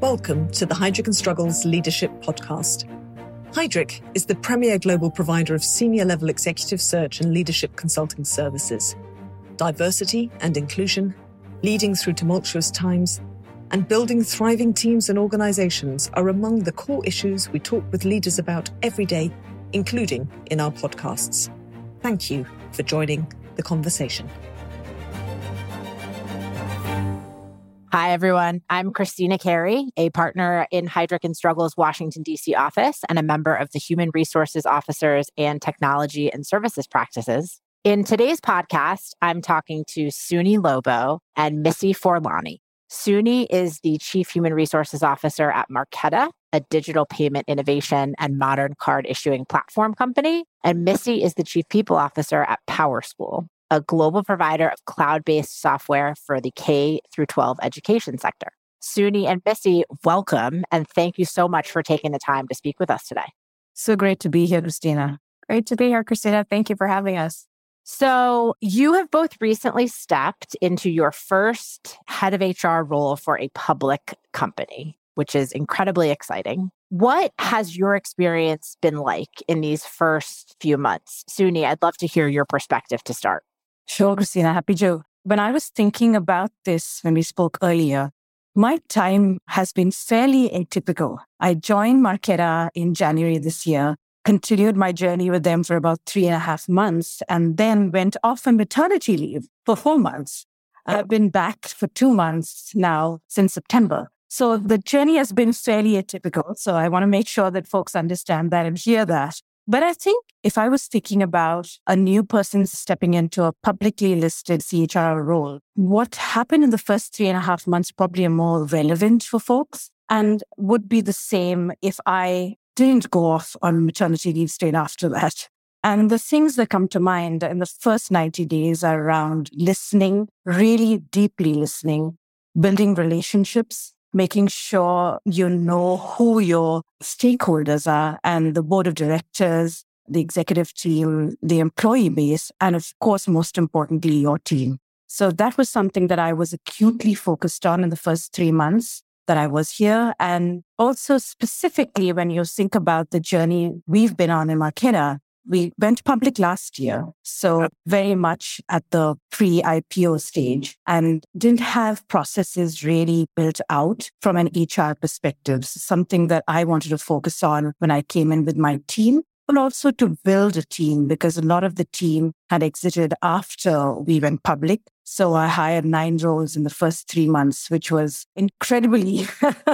Welcome to the Heidrick and Struggles Leadership Podcast. Heidrick is the premier global provider of senior level executive search and leadership consulting services. Diversity and inclusion, leading through tumultuous times, and building thriving teams and organizations are among the core issues we talk with leaders about every day, including in our podcasts. Thank you for joining the conversation. Hi, everyone. I'm Christina Cary, a partner in Heidrick and Struggles Washington, D.C. office and a member of the Human Resources Officers and Technology and Services Practices. In today's podcast, I'm talking to Suni Lobo and Missy Forlani. Suni is the Chief Human Resources Officer at Marqeta, a digital payment innovation and modern card issuing platform company. And Missy is the Chief People Officer at PowerSchool, a global provider of cloud based software for the K through 12 education sector. Suni and Missy, welcome and thank you so much for taking the time to speak with us today. So great to be here, Christina. Great to be here, Christina. Thank you for having us. So, you have both recently stepped into your first head of HR role for a public company, which is incredibly exciting. What has your experience been like in these first few months? Suni, I'd love to hear your perspective to start. Sure, Christina. Happy Joe. When I was thinking about this when we spoke earlier, my time has been fairly atypical. I joined Marqeta in January this year, continued my journey with them for about three and a half months, and then went off on maternity leave for four months. I've been back for two months now since September. So the journey has been fairly atypical. So I want to make sure that folks understand that and hear that. But I think if I was thinking about a new person stepping into a publicly listed CHR role, what happened in the first three and a half months probably are more relevant for folks and would be the same if I didn't go off on maternity leave straight after that. And the things that come to mind in the first 90 days are around listening, really deeply listening, building relationships, making sure you know who your stakeholders are and the board of directors, the executive team, the employee base, and of course, most importantly, your team. So that was something that I was acutely focused on in the first three months that I was here. And also specifically when you think about the journey we've been on in Marqeta, we went public last year. So uh. very much at the pre IPO stage and didn't have processes really built out from an HR perspective. Something that I wanted to focus on when I came in with my team but also to build a team because a lot of the team had exited after we went public. So I hired nine roles in the first three months, which was incredibly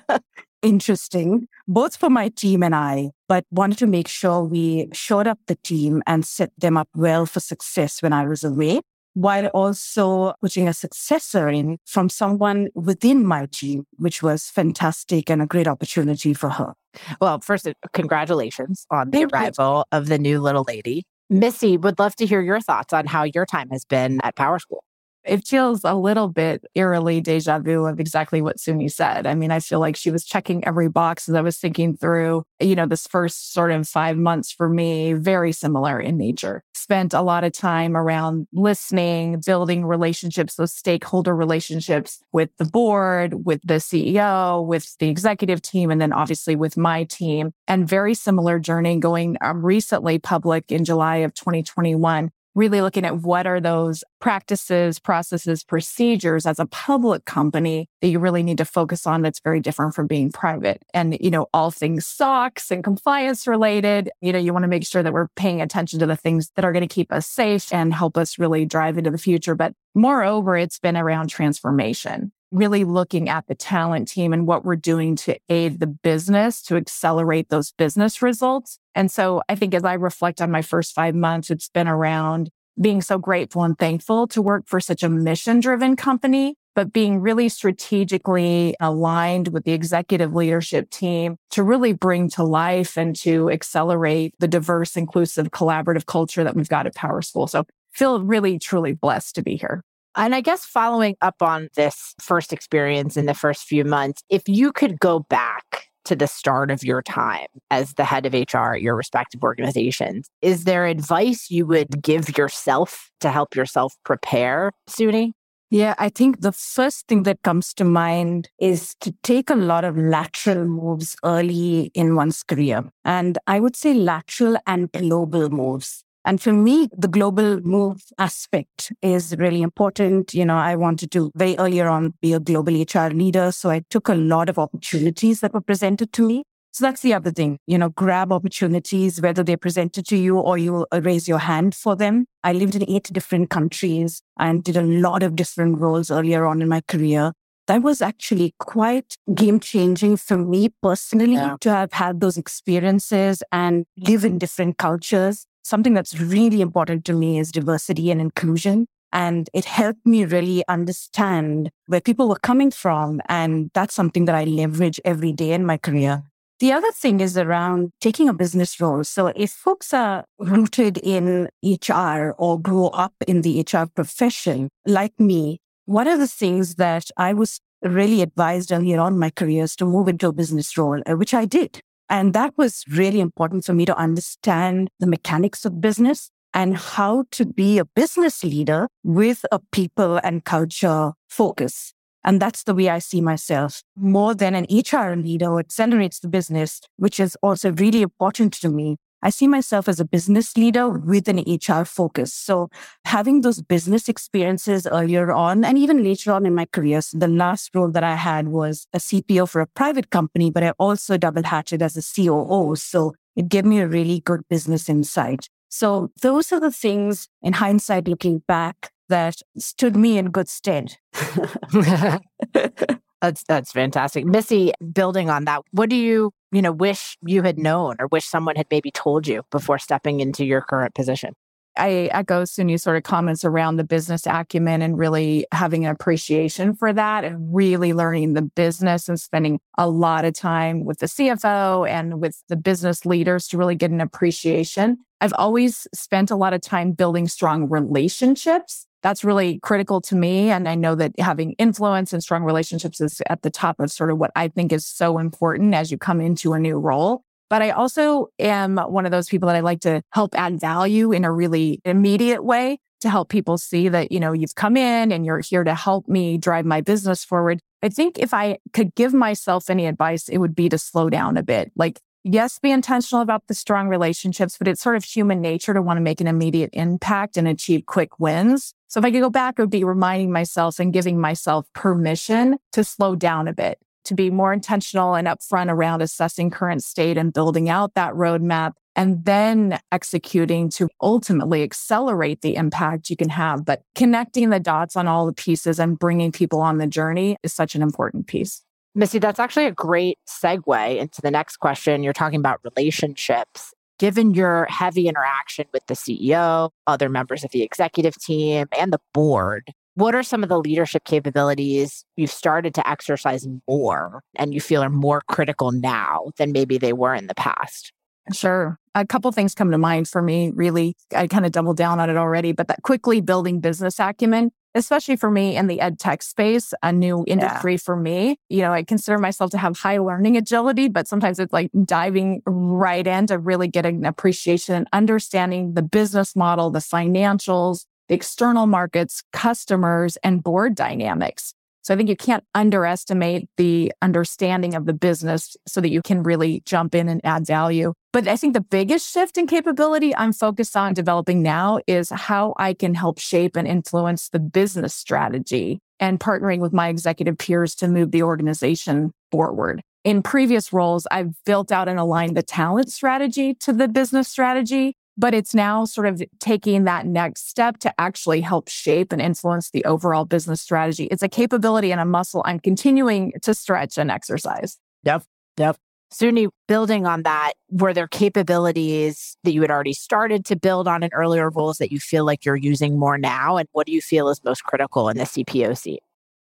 interesting, both for my team and I, but wanted to make sure we showed up the team and set them up well for success when I was away, while also putting a successor in from someone within my team, which was fantastic and a great opportunity for her. Well, first, uh, congratulations on the arrival of the new little lady. Missy, would love to hear your thoughts on how your time has been at PowerSchool it feels a little bit eerily deja vu of exactly what Suni said. I mean, I feel like she was checking every box as I was thinking through, you know, this first sort of five months for me, very similar in nature. Spent a lot of time around listening, building relationships, those stakeholder relationships with the board, with the CEO, with the executive team, and then obviously with my team. And very similar journey going um, recently public in July of 2021 really looking at what are those practices, processes, procedures as a public company that you really need to focus on that's very different from being private. And, you know, all things SOX and compliance related, you know, you want to make sure that we're paying attention to the things that are going to keep us safe and help us really drive into the future. But moreover, it's been around transformation really looking at the talent team and what we're doing to aid the business to accelerate those business results. And so I think as I reflect on my first five months, it's been around being so grateful and thankful to work for such a mission driven company, but being really strategically aligned with the executive leadership team to really bring to life and to accelerate the diverse, inclusive, collaborative culture that we've got at PowerSchool. So feel really, truly blessed to be here. And I guess following up on this first experience in the first few months, if you could go back to the start of your time as the head of HR at your respective organizations, is there advice you would give yourself to help yourself prepare, Suni? Yeah, I think the first thing that comes to mind is to take a lot of lateral moves early in one's career. And I would say lateral and global moves. And for me, the global move aspect is really important. You know, I wanted to very earlier on be a global HR leader. So I took a lot of opportunities that were presented to me. So that's the other thing, you know, grab opportunities, whether they're presented to you or you uh, raise your hand for them. I lived in eight different countries and did a lot of different roles earlier on in my career. That was actually quite game changing for me personally yeah. to have had those experiences and live in different cultures. Something that's really important to me is diversity and inclusion. And it helped me really understand where people were coming from. And that's something that I leverage every day in my career. The other thing is around taking a business role. So if folks are rooted in HR or grow up in the HR profession, like me, one of the things that I was really advised earlier on my career is to move into a business role, uh, which I did. And that was really important for me to understand the mechanics of business and how to be a business leader with a people and culture focus. And that's the way I see myself more than an HR leader who accelerates the business, which is also really important to me. I see myself as a business leader with an HR focus. So having those business experiences earlier on and even later on in my career, so the last role that I had was a CPO for a private company, but I also double hatched as a COO. So it gave me a really good business insight. So those are the things in hindsight, looking back, that stood me in good stead. that's that's fantastic. Missy, building on that, what do you, you know, wish you had known or wish someone had maybe told you before stepping into your current position? I echo Suni's sort of comments around the business acumen and really having an appreciation for that and really learning the business and spending a lot of time with the CFO and with the business leaders to really get an appreciation. I've always spent a lot of time building strong relationships that's really critical to me. And I know that having influence and strong relationships is at the top of sort of what I think is so important as you come into a new role. But I also am one of those people that I like to help add value in a really immediate way to help people see that, you know, you've come in and you're here to help me drive my business forward. I think if I could give myself any advice, it would be to slow down a bit. Like yes, be intentional about the strong relationships, but it's sort of human nature to want to make an immediate impact and achieve quick wins. So if I could go back, it would be reminding myself and giving myself permission to slow down a bit, to be more intentional and upfront around assessing current state and building out that roadmap and then executing to ultimately accelerate the impact you can have. But connecting the dots on all the pieces and bringing people on the journey is such an important piece. Missy, that's actually a great segue into the next question. You're talking about relationships. Given your heavy interaction with the CEO, other members of the executive team, and the board, what are some of the leadership capabilities you've started to exercise more and you feel are more critical now than maybe they were in the past? Sure. A couple things come to mind for me, really. I kind of doubled down on it already, but that quickly building business acumen especially for me in the ed tech space, a new industry yeah. for me. You know, I consider myself to have high learning agility, but sometimes it's like diving right in to really getting an appreciation and understanding the business model, the financials, the external markets, customers, and board dynamics. So I think you can't underestimate the understanding of the business so that you can really jump in and add value. But I think the biggest shift in capability I'm focused on developing now is how I can help shape and influence the business strategy and partnering with my executive peers to move the organization forward. In previous roles, I've built out and aligned the talent strategy to the business strategy but it's now sort of taking that next step to actually help shape and influence the overall business strategy. It's a capability and a muscle I'm continuing to stretch and exercise. Yep. Yep. Suni, building on that, were there capabilities that you had already started to build on in earlier roles that you feel like you're using more now? And what do you feel is most critical in the CPO seat?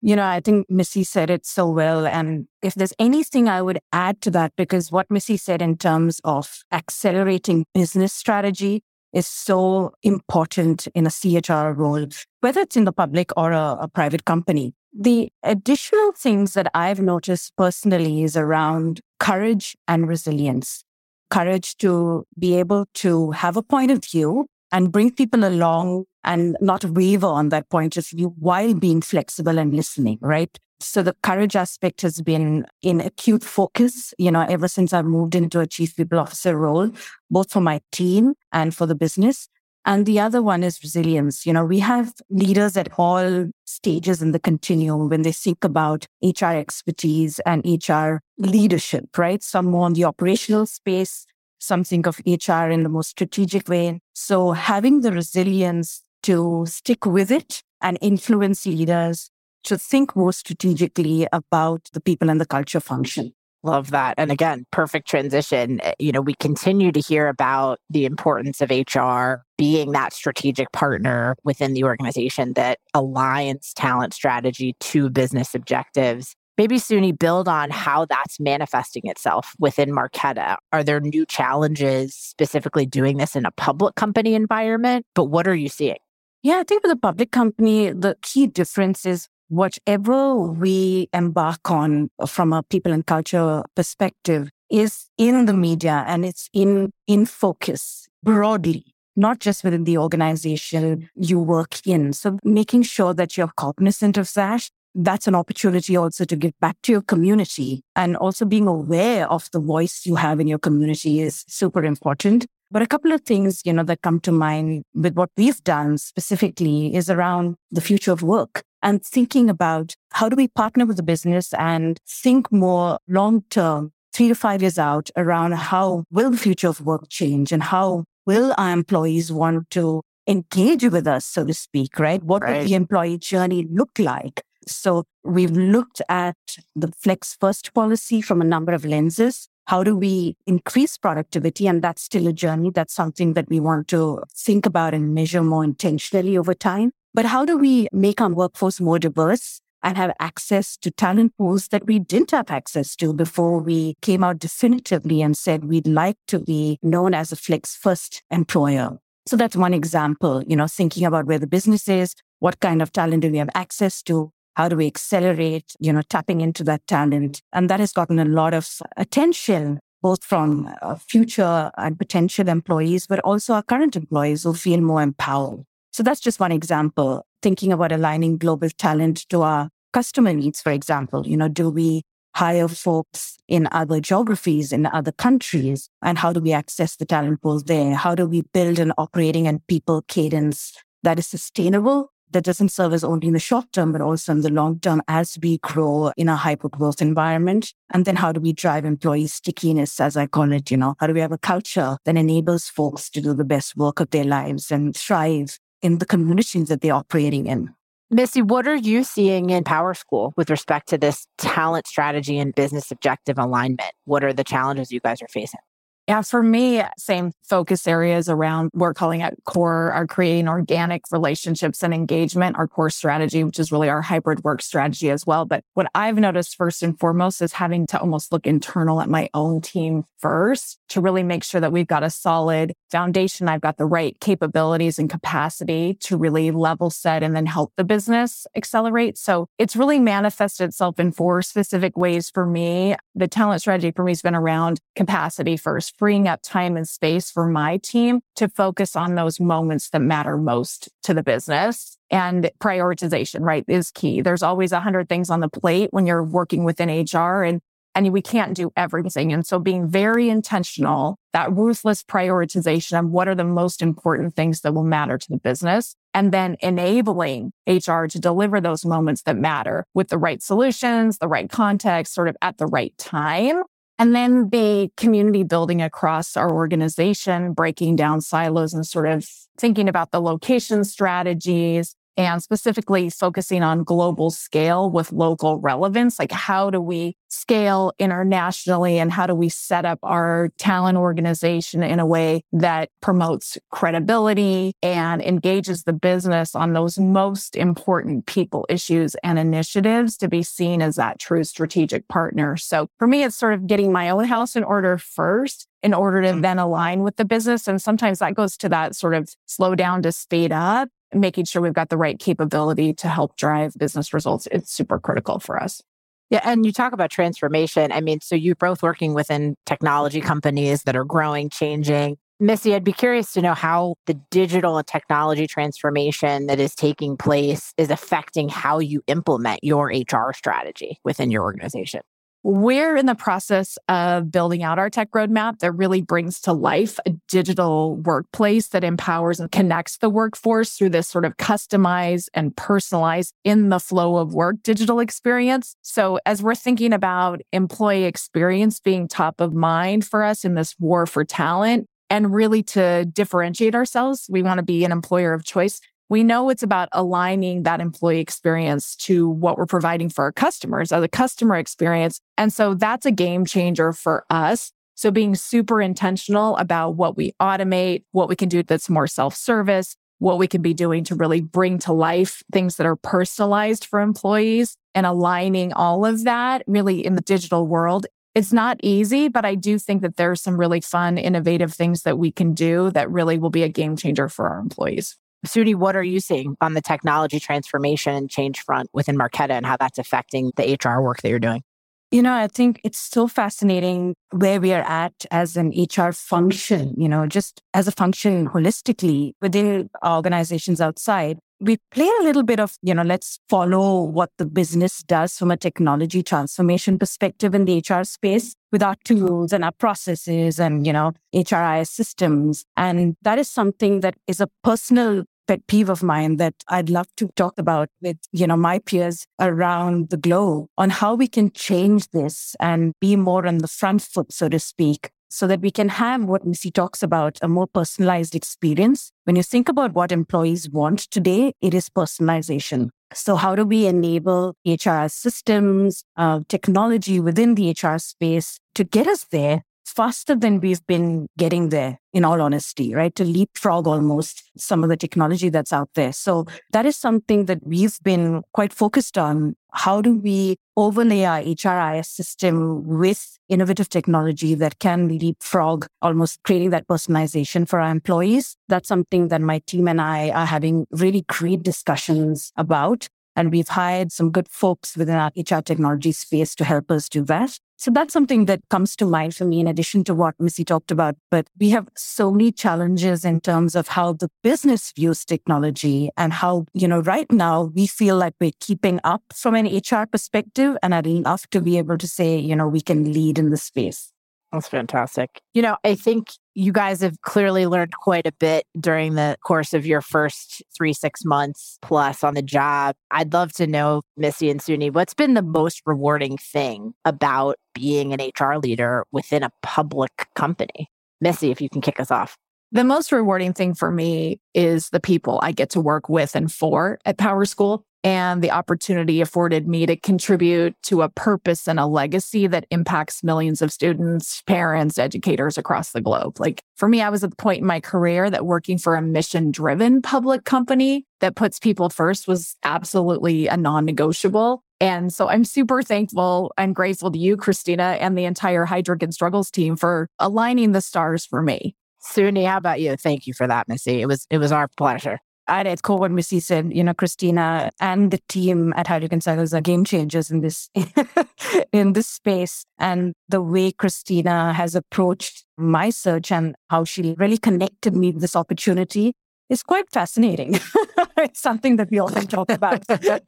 You know, I think Missy said it so well. And if there's anything I would add to that, because what Missy said in terms of accelerating business strategy is so important in a CHR role, whether it's in the public or a, a private company. The additional things that I've noticed personally is around courage and resilience. Courage to be able to have a point of view and bring people along and not waver on that point of view while being flexible and listening, right? So the courage aspect has been in acute focus, you know, ever since I moved into a chief people officer role, both for my team and for the business. And the other one is resilience. You know, we have leaders at all stages in the continuum when they think about HR expertise and HR leadership, right? Some more on the operational space, some think of HR in the most strategic way. So having the resilience to stick with it and influence leaders to think more strategically about the people and the culture function. Love that. And again, perfect transition. Eh, you know, we continue to hear about the importance of HR being that strategic partner within the organization that aligns talent strategy to business objectives. Maybe Suni build on how that's manifesting itself within Marqeta. Are there new challenges specifically doing this in a public company environment? But what are you seeing? Yeah, I think with a public company, the key difference is whatever we embark on from a people and culture perspective is in the media and it's in in focus broadly not just within the organization you work in. So making sure that you're cognizant of that that's an opportunity also to give back to your community. And also being aware of the voice you have in your community is super important. But a couple of things, you know, that come to mind with what we've done specifically is around the future of work and thinking about how do we partner with the business and think more long term, three to five years out around how will the future of work change and how will our employees want to engage with us, so to speak, right? What right. will the employee journey look like? So we've looked at the flex first policy from a number of lenses. How do we increase productivity? And that's still a journey. That's something that we want to think about and measure more intentionally over time. But how do we make our workforce more diverse and have access to talent pools that we didn't have access to before we came out definitively and said we'd like to be known as a flex first employer? So that's one example, you know, thinking about where the business is, what kind of talent do we have access to, how do we accelerate, you know, tapping into that talent? And that has gotten a lot of attention, both from uh, future and potential employees, but also our current employees who feel more empowered. So that's just one example. Thinking about aligning global talent to our customer needs, for example, you know, do we hire folks in other geographies, in other countries? And how do we access the talent pools there? How do we build an operating and people cadence that is sustainable that doesn't serve us only in the short term, but also in the long term as we grow in a hyper growth environment. And then how do we drive employee stickiness, as I call it? You know, how do we have a culture that enables folks to do the best work of their lives and thrive in the communities that they're operating in? Missy, what are you seeing in PowerSchool with respect to this talent strategy and business objective alignment? What are the challenges you guys are facing? Yeah, for me, same focus areas around we're calling it core are creating organic relationships and engagement, our core strategy, which is really our hybrid work strategy as well. But what I've noticed first and foremost is having to almost look internal at my own team first to really make sure that we've got a solid foundation. I've got the right capabilities and capacity to really level set and then help the business accelerate. So it's really manifested itself in four specific ways for me. The talent strategy for me has been around capacity first freeing up time and space for my team to focus on those moments that matter most to the business. And prioritization, right, is key. There's always a hundred things on the plate when you're working within HR and and we can't do everything. And so being very intentional, that ruthless prioritization of what are the most important things that will matter to the business. And then enabling HR to deliver those moments that matter with the right solutions, the right context, sort of at the right time and then the community building across our organization, breaking down silos and sort of thinking about the location strategies, and specifically focusing on global scale with local relevance. Like, how do we scale internationally and how do we set up our talent organization in a way that promotes credibility and engages the business on those most important people issues and initiatives to be seen as that true strategic partner. So for me, it's sort of getting my own house in order first in order to mm. then align with the business. And sometimes that goes to that sort of slow down to speed up making sure we've got the right capability to help drive business results. It's super critical for us. Yeah. And you talk about transformation. I mean, so you're both working within technology companies that are growing, changing. Missy, I'd be curious to know how the digital and technology transformation that is taking place is affecting how you implement your HR strategy within your organization. We're in the process of building out our tech roadmap that really brings to life a digital workplace that empowers and connects the workforce through this sort of customized and personalized in the flow of work digital experience. So, as we're thinking about employee experience being top of mind for us in this war for talent, and really to differentiate ourselves, we want to be an employer of choice we know it's about aligning that employee experience to what we're providing for our customers as a customer experience. And so that's a game changer for us. So being super intentional about what we automate, what we can do that's more self service, what we can be doing to really bring to life things that are personalized for employees and aligning all of that really in the digital world. It's not easy, but I do think that there's some really fun, innovative things that we can do that really will be a game changer for our employees. Suni, what are you seeing on the technology transformation and change front within Marqeta and how that's affecting the HR work that you're doing? You know, I think it's so fascinating where we are at as an HR function, you know, just as a function holistically within organizations outside. We play a little bit of, you know, let's follow what the business does from a technology transformation perspective in the HR space with our tools and our processes and, you know, HRIS systems. And that is something that is a personal pet peeve of mine that I'd love to talk about with, you know, my peers around the globe on how we can change this and be more on the front foot, so to speak, so that we can have what Missy talks about, a more personalized experience. When you think about what employees want today, it is personalization. So how do we enable HR systems, uh, technology within the HR space to get us there faster than we've been getting there, in all honesty, right? To leapfrog almost some of the technology that's out there. So that is something that we've been quite focused on. How do we overlay our HRIS system with innovative technology that can leapfrog almost creating that personalization for our employees? That's something that my team and I are having really great discussions about. And we've hired some good folks within our HR technology space to help us do that. So that's something that comes to mind for me in addition to what Missy talked about. But we have so many challenges in terms of how the business views technology and how, you know, right now we feel like we're keeping up from an HR perspective. And I'd love to be able to say, you know, we can lead in the space. That's fantastic. You know, I think you guys have clearly learned quite a bit during the course of your first three, six months plus on the job. I'd love to know, Missy and Suni, what's been the most rewarding thing about being an HR leader within a public company? Missy, if you can kick us off. The most rewarding thing for me is the people I get to work with and for at PowerSchool and the opportunity afforded me to contribute to a purpose and a legacy that impacts millions of students, parents, educators across the globe. Like for me, I was at the point in my career that working for a mission driven public company that puts people first was absolutely a non negotiable. And so I'm super thankful and grateful to you, Christina, and the entire Heidrick and Struggles team for aligning the stars for me. Suni, how about you? Thank you for that, Missy. It was it was our pleasure. It's cool what Missy said, you know, Christina and the team at and Struggles are game changers in this in this space. And the way Christina has approached my search and how she really connected me with this opportunity is quite fascinating. it's something that we often talk about.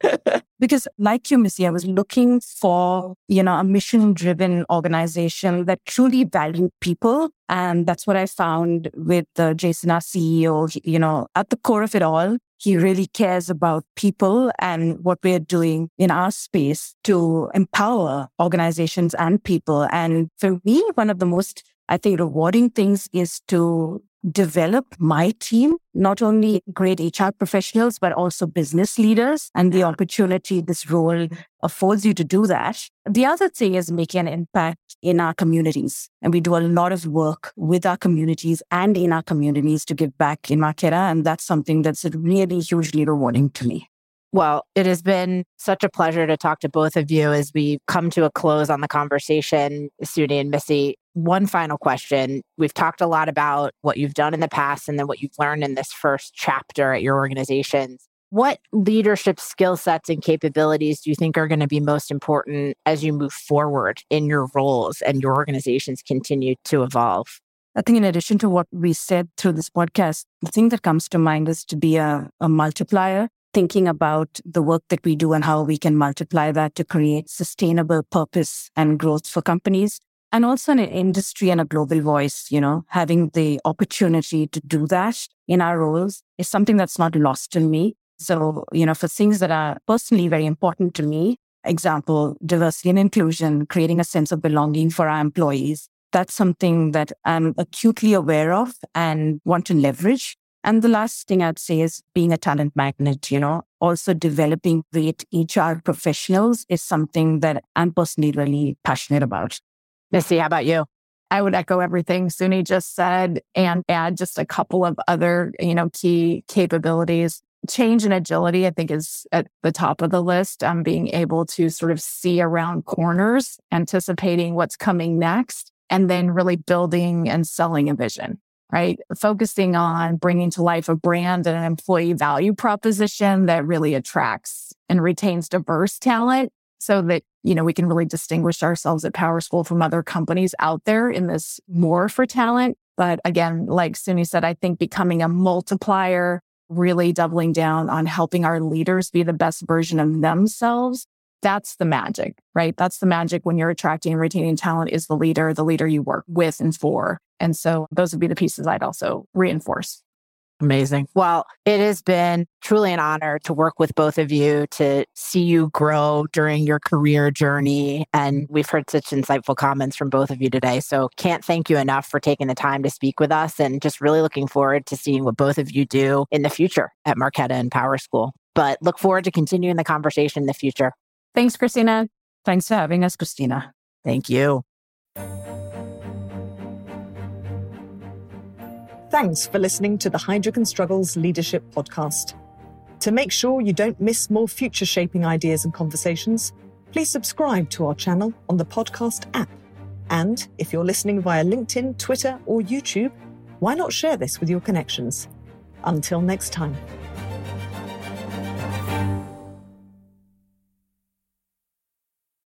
because like you, Missy, I was looking for, you know, a mission driven organization that truly valued people. And that's what I found with uh, Jason, our CEO, you know, at the core of it all, he really cares about people and what we're doing in our space to empower organizations and people. And for me, one of the most I think rewarding things is to develop my team, not only great HR professionals, but also business leaders and the opportunity this role affords you to do that. The other thing is making an impact in our communities. And we do a lot of work with our communities and in our communities to give back in Marqeta. And that's something that's really hugely rewarding to me. Well, it has been such a pleasure to talk to both of you as we come to a close on the conversation, Suni and Missy. One final question. We've talked a lot about what you've done in the past and then what you've learned in this first chapter at your organizations. What leadership skill sets and capabilities do you think are going to be most important as you move forward in your roles and your organizations continue to evolve? I think in addition to what we said through this podcast, the thing that comes to mind is to be a, a multiplier, thinking about the work that we do and how we can multiply that to create sustainable purpose and growth for companies. And also an industry and a global voice, you know, having the opportunity to do that in our roles is something that's not lost in me. So, you know, for things that are personally very important to me, example, diversity and inclusion, creating a sense of belonging for our employees, that's something that I'm acutely aware of and want to leverage. And the last thing I'd say is being a talent magnet, you know, also developing great HR professionals is something that I'm personally really passionate about. Missy, how about you? I would echo everything Suni just said and add just a couple of other, you know, key capabilities. Change and agility, I think, is at the top of the list. Um, being able to sort of see around corners, anticipating what's coming next, and then really building and selling a vision, right? Focusing on bringing to life a brand and an employee value proposition that really attracts and retains diverse talent so that, you know, we can really distinguish ourselves at PowerSchool from other companies out there in this war for talent. But again, like Suni said, I think becoming a multiplier, really doubling down on helping our leaders be the best version of themselves. That's the magic, right? That's the magic when you're attracting and retaining talent is the leader, the leader you work with and for. And so those would be the pieces I'd also reinforce. Amazing. Well, it has been truly an honor to work with both of you, to see you grow during your career journey. And we've heard such insightful comments from both of you today. So can't thank you enough for taking the time to speak with us and just really looking forward to seeing what both of you do in the future at Marqeta and PowerSchool. But look forward to continuing the conversation in the future. Thanks, Christina. Thanks for having us, Christina. Thank you. Thanks for listening to the and Struggles Leadership Podcast. To make sure you don't miss more future shaping ideas and conversations, please subscribe to our channel on the podcast app. And if you're listening via LinkedIn, Twitter, or YouTube, why not share this with your connections? Until next time.